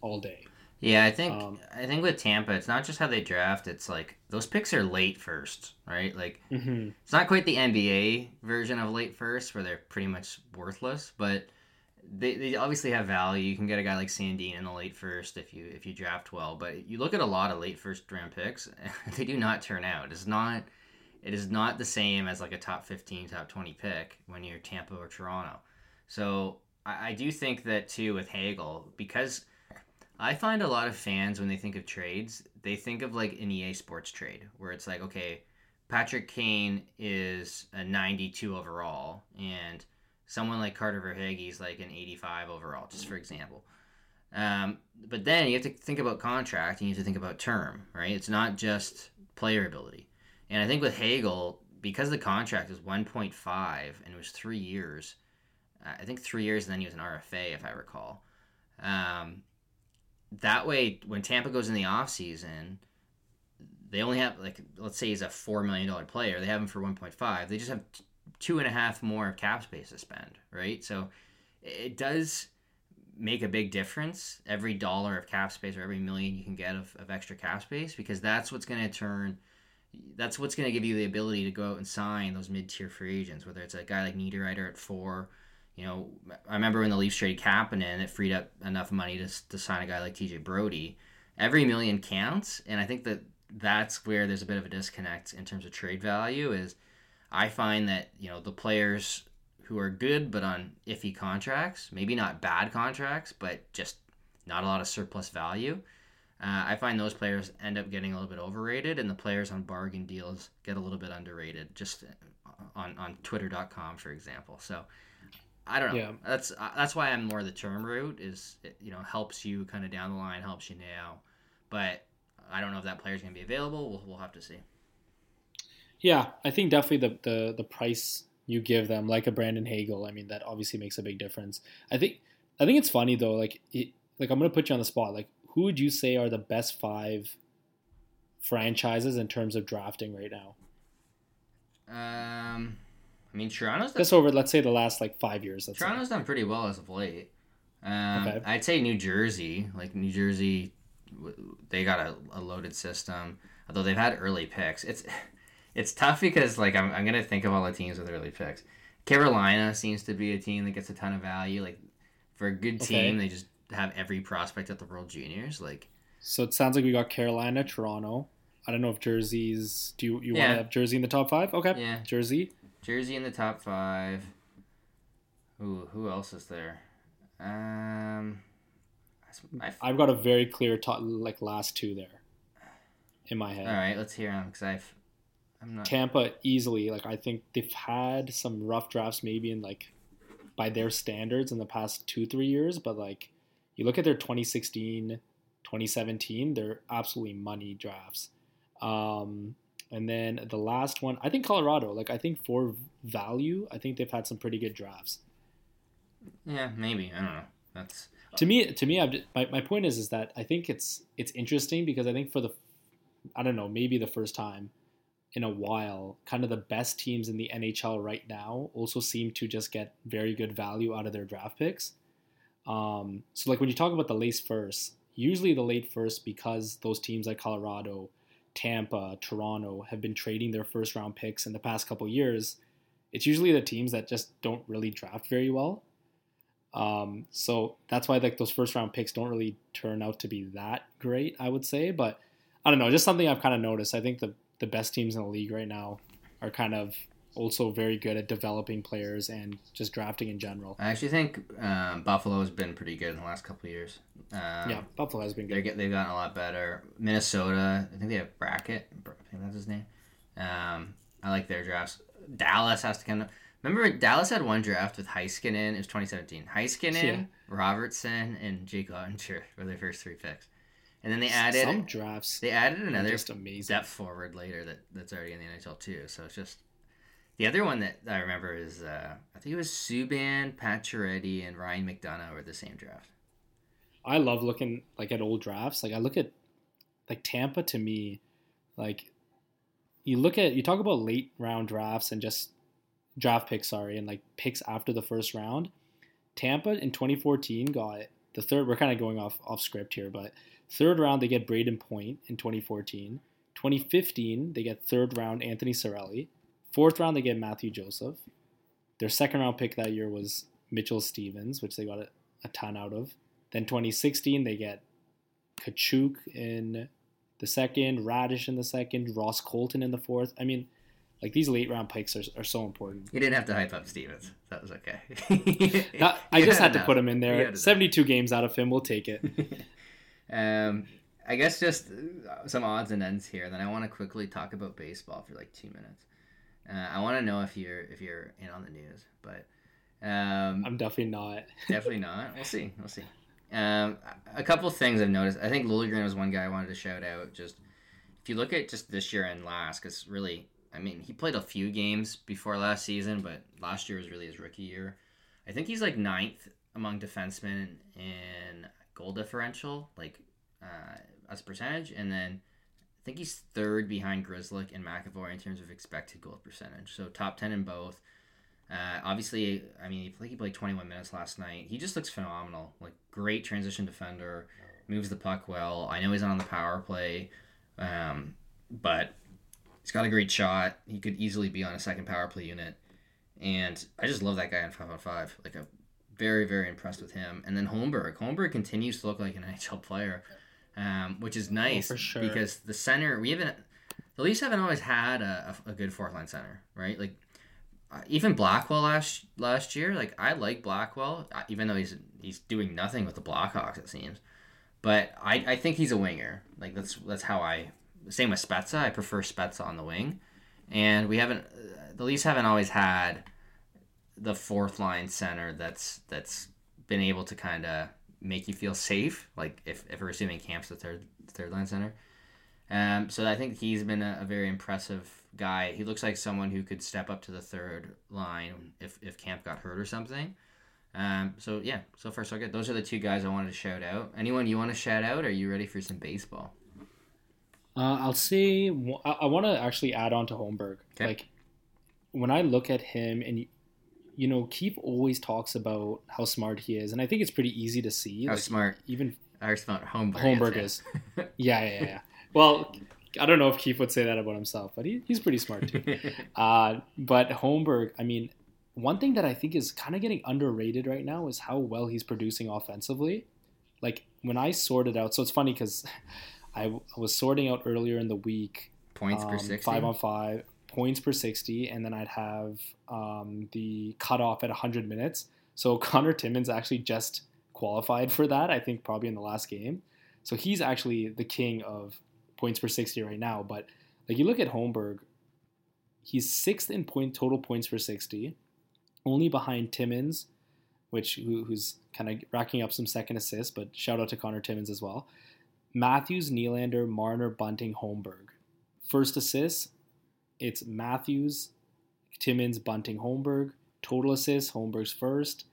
all day. Yeah, I think Um, I think with Tampa, it's not just how they draft. It's like those picks are late first, right? Like Mm-hmm. it's not quite the NBA version of late first, where they're pretty much worthless, but they, they obviously have value. You can get a guy like Sandin in the late first if you if you draft well. But you look at a lot of late first round picks, they do not turn out. It's not it is not the same as like a top fifteen, top twenty pick when you're Tampa or Toronto. So I, I do think that too with Hagel because I find a lot of fans when they think of trades, they think of like an EA Sports trade where it's like, okay, Patrick Kane is a 92 overall, and someone like Carter Verhaeghe is like an 85 overall, just for example. Um, but then you have to think about contract, and you have to think about term, right? It's not just player ability. And I think with Hagel, because the contract was 1.5 and it was three years, I think three years, and then he was an RFA, if I recall. Um, that way, when Tampa goes in the offseason, they only have like let's say he's a four million dollar player. They have him for one point five. They just have two and a half more of cap space to spend, right? So it does make a big difference every dollar of cap space or every million you can get of, of extra cap space because that's what's going to turn that's what's going to give you the ability to go out and sign those mid-tier free agents whether it's a guy like Niederreiter at four you know I remember when the Leafs traded Kapanen it freed up enough money to, to sign a guy like TJ Brodie. every million counts and I think that that's where there's a bit of a disconnect in terms of trade value is I find that you know the players who are good but on iffy contracts, maybe not bad contracts, but just not a lot of surplus value. Uh, I find those players end up getting a little bit overrated, and the players on bargain deals get a little bit underrated. Just on on Twitter.com, for example. So I don't know. Yeah. That's uh, that's why I'm more the term route. Is it, you know helps you kind of down the line, helps you now, but I don't know if that player's going to be available. We'll, we'll have to see. Yeah, I think definitely the, the the price you give them, like a Brandon Hagel, I mean that obviously makes a big difference. I think I think it's funny though. Like it, like I'm gonna put you on the spot. Like who would you say are the best five franchises in terms of drafting right now? Um, I mean Toronto's done, just over let's say the last like five years. Toronto's say. done pretty well as of late. Um, okay. I'd say New Jersey, like New Jersey, they got a, a loaded system. Although they've had early picks, it's it's tough because like I'm, I'm gonna think of all the teams with early picks. Carolina seems to be a team that gets a ton of value. Like for a good team, okay. they just have every prospect at the World Juniors. Like so, it sounds like we got Carolina, Toronto. I don't know if Jersey's. Do you, you yeah. want to have Jersey in the top five? Okay. Yeah. Jersey. Jersey in the top five. Who who else is there? Um, I've, I've got a very clear top like last two there in my head. All right, let's hear them because I've I'm not... Tampa easily. Like I think they've had some rough drafts, maybe in like by their standards in the past two three years, but like you look at their 2016, 2017, they're absolutely money drafts. Um, and then the last one, I think Colorado. Like I think for value, I think they've had some pretty good drafts. Yeah, maybe I don't know. That's to me. To me, I've my my point is is that I think it's it's interesting because I think for the I don't know maybe the first time in a while, kind of the best teams in the NHL right now also seem to just get very good value out of their draft picks. Um, so, like when you talk about the late first, usually the late first, because those teams like Colorado, Tampa, Toronto have been trading their first round picks in the past couple years, it's usually the teams that just don't really draft very well. Um, so that's why like those first round picks don't really turn out to be that great, I would say. But I don't know, just something I've kind of noticed. I think the the best teams in the league right now are kind of also very good at developing players and just drafting in general. I actually think um, Buffalo has been pretty good in the last couple of years. Um, yeah, Buffalo has been good. Get, they've gotten a lot better. Minnesota, I think they have Brackett. I think that's his name. Um, I like their drafts. Dallas has to kind of remember. Dallas had one draft with Heiskanen. It was 2017. Heiskanen, yeah. Robertson, and Jake Oettinger were their first three picks. And then they added some drafts. They added another just amazing. depth forward later that, that's already in the NHL too. So it's just the other one that I remember is uh, I think it was Subban, Pacioretty, and Ryan McDonagh were the same draft. I love looking like at old drafts. Like I look at like Tampa to me, like you look at you talk about late round drafts and just draft picks, sorry, and like picks after the first round. Tampa in 2014 got the third. We're kind of going off off script here, but Third round, they get Brayden Point in 2014. 2015, they get third round Anthony Cirelli. Fourth round, they get Matthew Joseph. Their second round pick that year was Mitchell Stephens, which they got a, a ton out of. Then 2016, they get Katchouk in the second, Raddysh in the second, Ross Colton in the fourth. I mean, like these late round picks are, are so important. You didn't have to hype up Stephens. That was okay. Not, I just had, had to put him in there. 72 games out of him. We'll take it. Um, I guess just some odds and ends here. Then I want to quickly talk about baseball for like two minutes. Uh, I want to know if you're if you're in on the news, but um, I'm definitely not. definitely not. We'll see. We'll see. Um, a couple things I've noticed. I think Liljegren was one guy I wanted to shout out. Just if you look at just this year and last, because really, I mean, he played a few games before last season, but last year was really his rookie year. I think he's like ninth among defensemen in goal differential, like uh, as a percentage, and then think he's third behind Grzelcyk and McAvoy in terms of expected goal percentage. So top ten in both. Uh, obviously, I mean, I think he played 21 minutes last night. He just looks phenomenal. Like great transition defender, moves the puck well. I know he's on the power play, um, but he's got a great shot. He could easily be on a second power play unit, and I just love that guy in five on five. Like a very very impressed with him. And then Holmberg. Holmberg continues to look like an NHL player, um, which is nice Oh, for sure. because the center we haven't. The Leafs haven't always had a, a, a good fourth line center, right? Like uh, even Blackwell last last year, like I like Blackwell, uh, even though he's he's doing nothing with the Blackhawks it seems. But I, I think he's a winger. Like that's that's how I. Same with Spezza. I prefer Spezza on the wing, and we haven't. uh, The Leafs haven't always had the fourth line center that's that's been able to kind of make you feel safe. Like if if we're assuming Kampf's the third third line center. Um, so I think he's been a, a very impressive guy. He looks like someone who could step up to the third line if, if Camp got hurt or something. Um, so yeah, so far so good. Those are the two guys I wanted to shout out. Anyone you want to shout out? Or are you ready for some baseball? Uh, I'll say I, I want to actually add on to Holmberg. Okay. Like when I look at him, and you know, Keefe always talks about how smart he is, and I think it's pretty easy to see. How like, smart even How smart Holmberg, Holmberg is. Yeah, yeah, yeah. Well, I don't know if Keefe would say that about himself, but he, he's pretty smart too. Uh, but Holmberg, I mean, one thing that I think is kind of getting underrated right now is how well he's producing offensively. Like when I sorted out, so it's funny because I, w- I was sorting out earlier in the week Points per um, sixty. five on five points per 60 and then i'd have um, the cutoff at 100 minutes. So conor timmins actually just qualified for that i think probably in the last game. So he's actually the king of points per 60 right now but like you look at holmberg he's sixth in point total points per 60 only behind timmins which who, who's kind of racking up some second assists but shout out to conor timmins as well. Matthews Nylander, marner bunting holmberg. First assists it's Matthews, Timmins, Bunting, Holmberg. Total assists, Holmberg's first.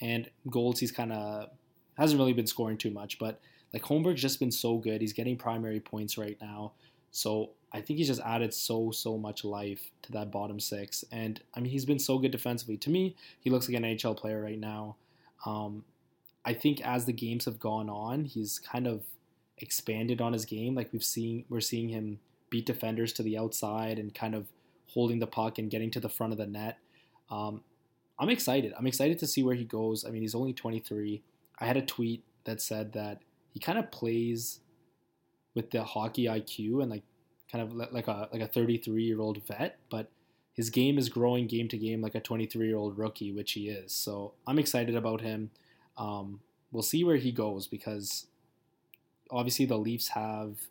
And goals, he's kind of hasn't really been scoring too much, but like Holmberg's just been so good. He's getting primary points right now. So I think he's just added so, so much life to that bottom six. And I mean, he's been so good defensively. To me, he looks like an NHL player right now. Um, I think as the games have gone on, he's kind of expanded on his game. Like we've seen, we're seeing him beat defenders to the outside and kind of holding the puck and getting to the front of the net. Um, I'm excited. I'm excited to see where he goes. I mean, he's only 23. I had a tweet that said that he kind of plays with the hockey IQ and like kind of like a like a 33 year old vet, but his game is growing game to game like a 23 year old rookie, which he is. So I'm excited about him. Um, we'll see where he goes because obviously the Leafs have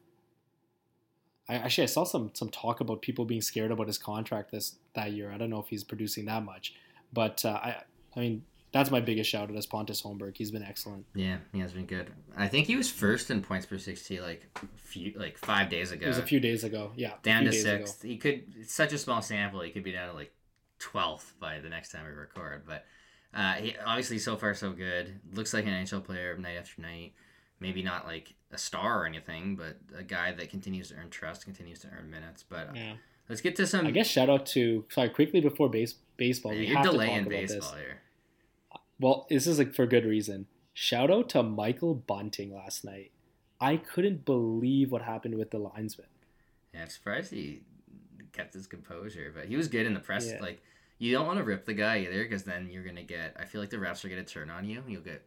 I actually I saw some some talk about people being scared about his contract this that year. I don't know if he's producing that much, but uh, I I mean that's my biggest shout out as Pontus Holmberg. He's been excellent. Yeah, he has been good. I think he was first in points per sixty like few like five days ago. It was a few days ago. Yeah, down to days ago. sixth. He could. It's such a small sample. He could be down to like twelfth by the next time we record. But uh, he obviously so far so good. Looks like an NHL player night after night. Maybe not like a star or anything, but a guy that continues to earn trust, continues to earn minutes. But uh, Yeah. let's get to some. I guess shout out to sorry quickly before base baseball. Yeah, we you're have to delaying talk about baseball this. here. Well, this is like for good reason. Shout out to Michael Bunting last night. I couldn't believe what happened with the linesman. Yeah, I'm surprised he kept his composure, but he was good in the press. Yeah. Like, you don't want to rip the guy either, because then you're gonna get. I feel like the refs are gonna turn on you. You'll get,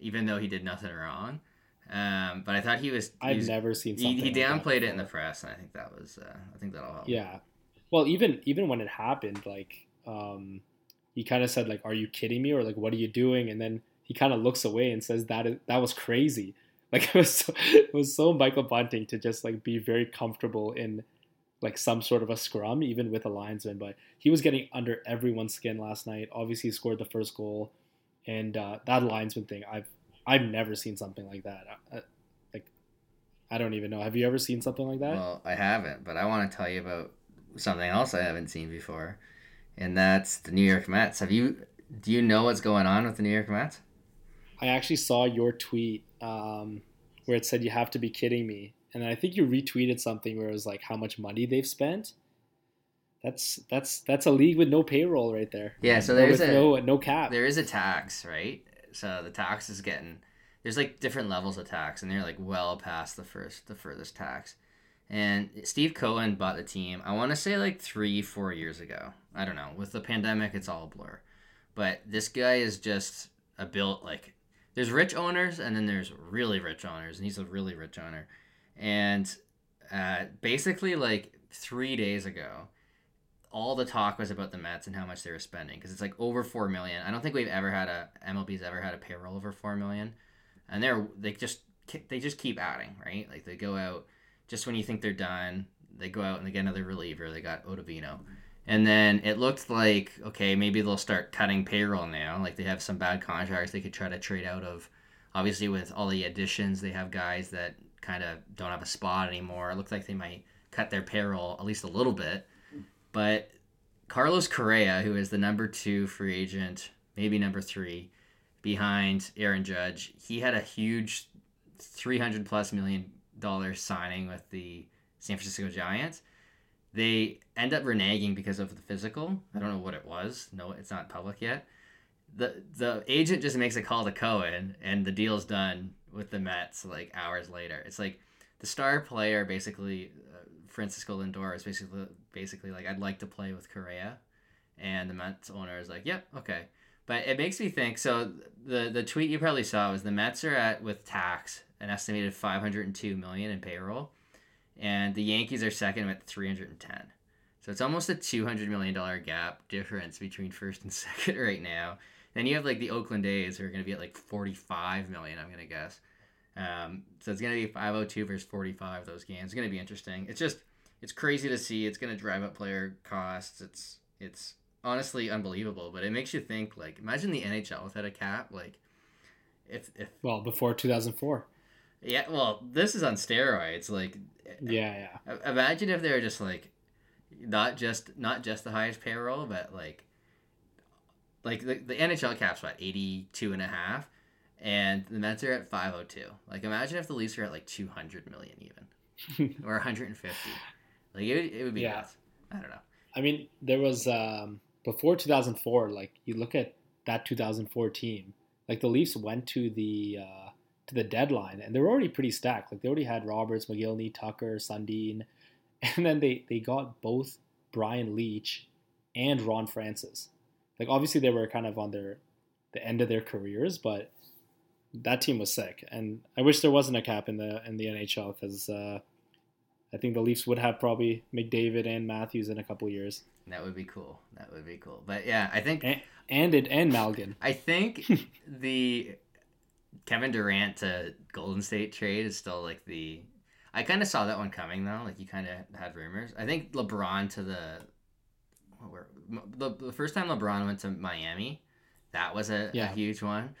even though he did nothing wrong. Um, but I thought he was. he I've was- never seen He, he like downplayed it in the press, and I think that was. Uh, I think that'll help. Yeah. Well, even even when it happened, like um, he kind of said, like, "Are you kidding me?" or like, "What are you doing?" And then he kind of looks away and says, "That is that was crazy." Like it was so, it was so Michael Bunting to just like be very comfortable in like some sort of a scrum, even with a linesman. But he was getting under everyone's skin last night. Obviously, he scored the first goal, and uh, that linesman thing, I've I've never seen something like that. Uh, like I don't even know. Have you ever seen something like that? Well, I haven't, but I want to tell you about something else I haven't seen before, and that's the New York Mets. Have you? Do you know what's going on with the New York Mets? I actually saw your tweet um, where it said you have to be kidding me, and I think you retweeted something where it was like how much money they've spent. That's that's that's a league with no payroll right there. Yeah, so there's with a no no cap. there is a tax, right? So the tax is getting there's like different levels of tax, and they're like well past the first the furthest tax. And Steve Cohen bought the team. I want to say like three four years ago. I don't know. With the pandemic, it's all a blur. But this guy is just a built like there's rich owners and then there's really rich owners, and he's a really rich owner. And uh, basically, like three days ago, all the talk was about the Mets and how much they were spending because it's like over four million. I don't think we've ever had a MLB's ever had a payroll over four million, and they're they just they just keep adding right. Like they go out just when you think they're done, they go out and they get another reliever. They got Ottavino, and then it looked like okay maybe they'll start cutting payroll now. Like they have some bad contracts they could try to trade out of. Obviously, with all the additions, they have guys that kind of don't have a spot anymore. It looks like they might cut their payroll at least a little bit. But Carlos Correa, who is the number two free agent, maybe number three, behind Aaron Judge, he had a huge 300 plus million dollar signing with the San Francisco Giants. They end up reneging because of the physical. I don't know what it was. No, it's not public yet. The the agent just makes a call to Cohen and the deal's done with the Mets like hours later. It's like the star player basically Francisco Lindor is basically basically like I'd like to play with Correa, and the Mets owner is like, yep, okay. But it makes me think. So the the tweet you probably saw was the Mets are at with tax an estimated 502 million in payroll, and the Yankees are second at 310. So it's almost a 200 million dollar gap difference between first and second right now. Then you have like the Oakland A's who are going to be at like 45 million. I'm going to guess. Um, so it's going to be 502 versus 45 those games. It's going to be interesting. It's just it's crazy to see. It's going to drive up player costs. It's it's honestly unbelievable, but it makes you think like imagine the NHL without a cap like if if well, before 2004. yeah, well, this is on steroids like Yeah, yeah. Imagine if they were just like not just not just the highest payroll but like like the, the nhl cap's what 82 and a half and the mets are at 502 like imagine if the leafs are at like 200 million even or 150 like it, would- it would be Yeah. nuts i don't know I mean, there was um, before 2004. Like you look at that 2004 team, like the Leafs went to the uh, to the deadline and they were already pretty stacked. Like they already had Roberts, Mogilny, Tucker, Sundin, and then they they got both Brian Leetch and Ron Francis. Like obviously they were kind of on their the end of their careers, but that team was sick. And I wish there wasn't a cap in the in the NHL because. Uh, I think the Leafs would have probably McDavid and Matthews in a couple years, that would be cool that would be cool but yeah i think and and, it, and Malgin. I think the Kevin Durant to Golden State trade is still like the. I kind of saw that one coming though. Like you kind of had rumors. I think LeBron to the. Where the, the first time LeBron went to Miami, that was a, Yeah. a huge one.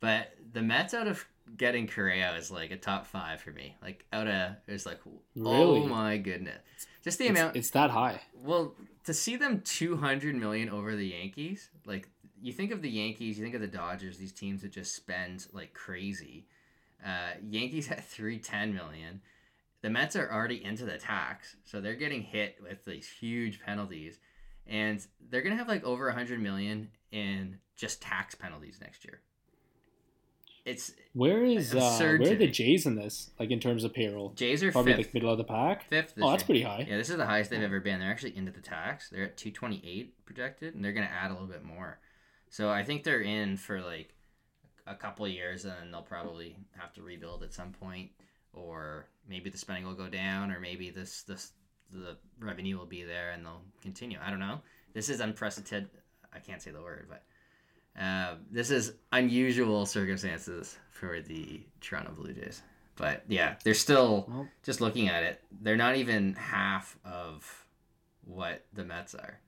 But the Mets out of getting Correa is like a top five for me. Like out of it was like, Really? oh my goodness, just the It's, amount. it's that high. Well, to see them 200 million over the Yankees, like you think of the Yankees, you think of the Dodgers, these teams that just spend like crazy. Uh, Yankees at 310 million. The Mets are already into the tax, so they're getting hit with these huge penalties, and they're gonna have like over 100 million in just tax penalties next year. It's Where is uh, where are the. Jays in this? Like in terms of payroll, Jays are probably fifth. like middle of the pack. Fifth. Oh, that's year. pretty high. Yeah, this is the highest they've ever been. They're actually into the tax. They're at 228 projected, and they're going to add a little bit more. So I think they're in for like a couple of years, and then they'll probably have to rebuild at some point, or maybe the spending will go down, or maybe this this the revenue will be there and they'll continue. I don't know. This is unprecedented. I can't say the word, but uh, this is unusual circumstances for the Toronto Blue Jays. But yeah, they're still Well- just looking at it. They're not even half of what the Mets are.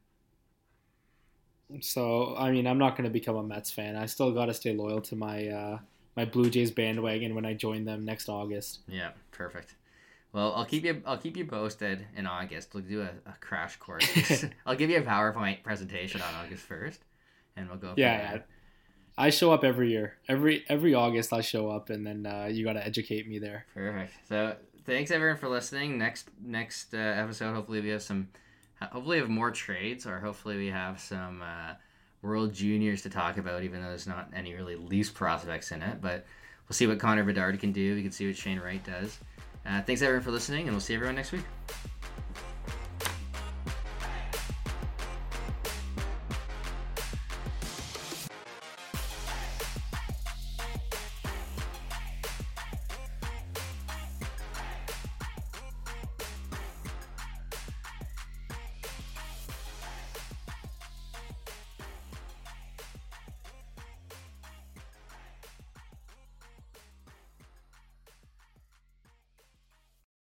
So I mean, I'm not going to become a Mets fan. I still got to stay loyal to my uh, my Blue Jays bandwagon when I join them next August. Yeah, perfect. Well, I'll keep you. I'll keep you posted in August. We'll do a, a crash course. I'll give you a PowerPoint presentation on August first, and we'll go. Yeah. I show up every year. Every every August I show up, and then uh, you got to educate me there. Perfect. So thanks everyone for listening. Next next uh, episode, hopefully we have some hopefully we have more trades, or hopefully we have some uh, World Juniors to talk about, even though there's not any really Leafs prospects in it. But we'll see what Connor Bedard can do. We can see what Shane Wright does. Uh, thanks everyone for listening, and we'll see everyone next week.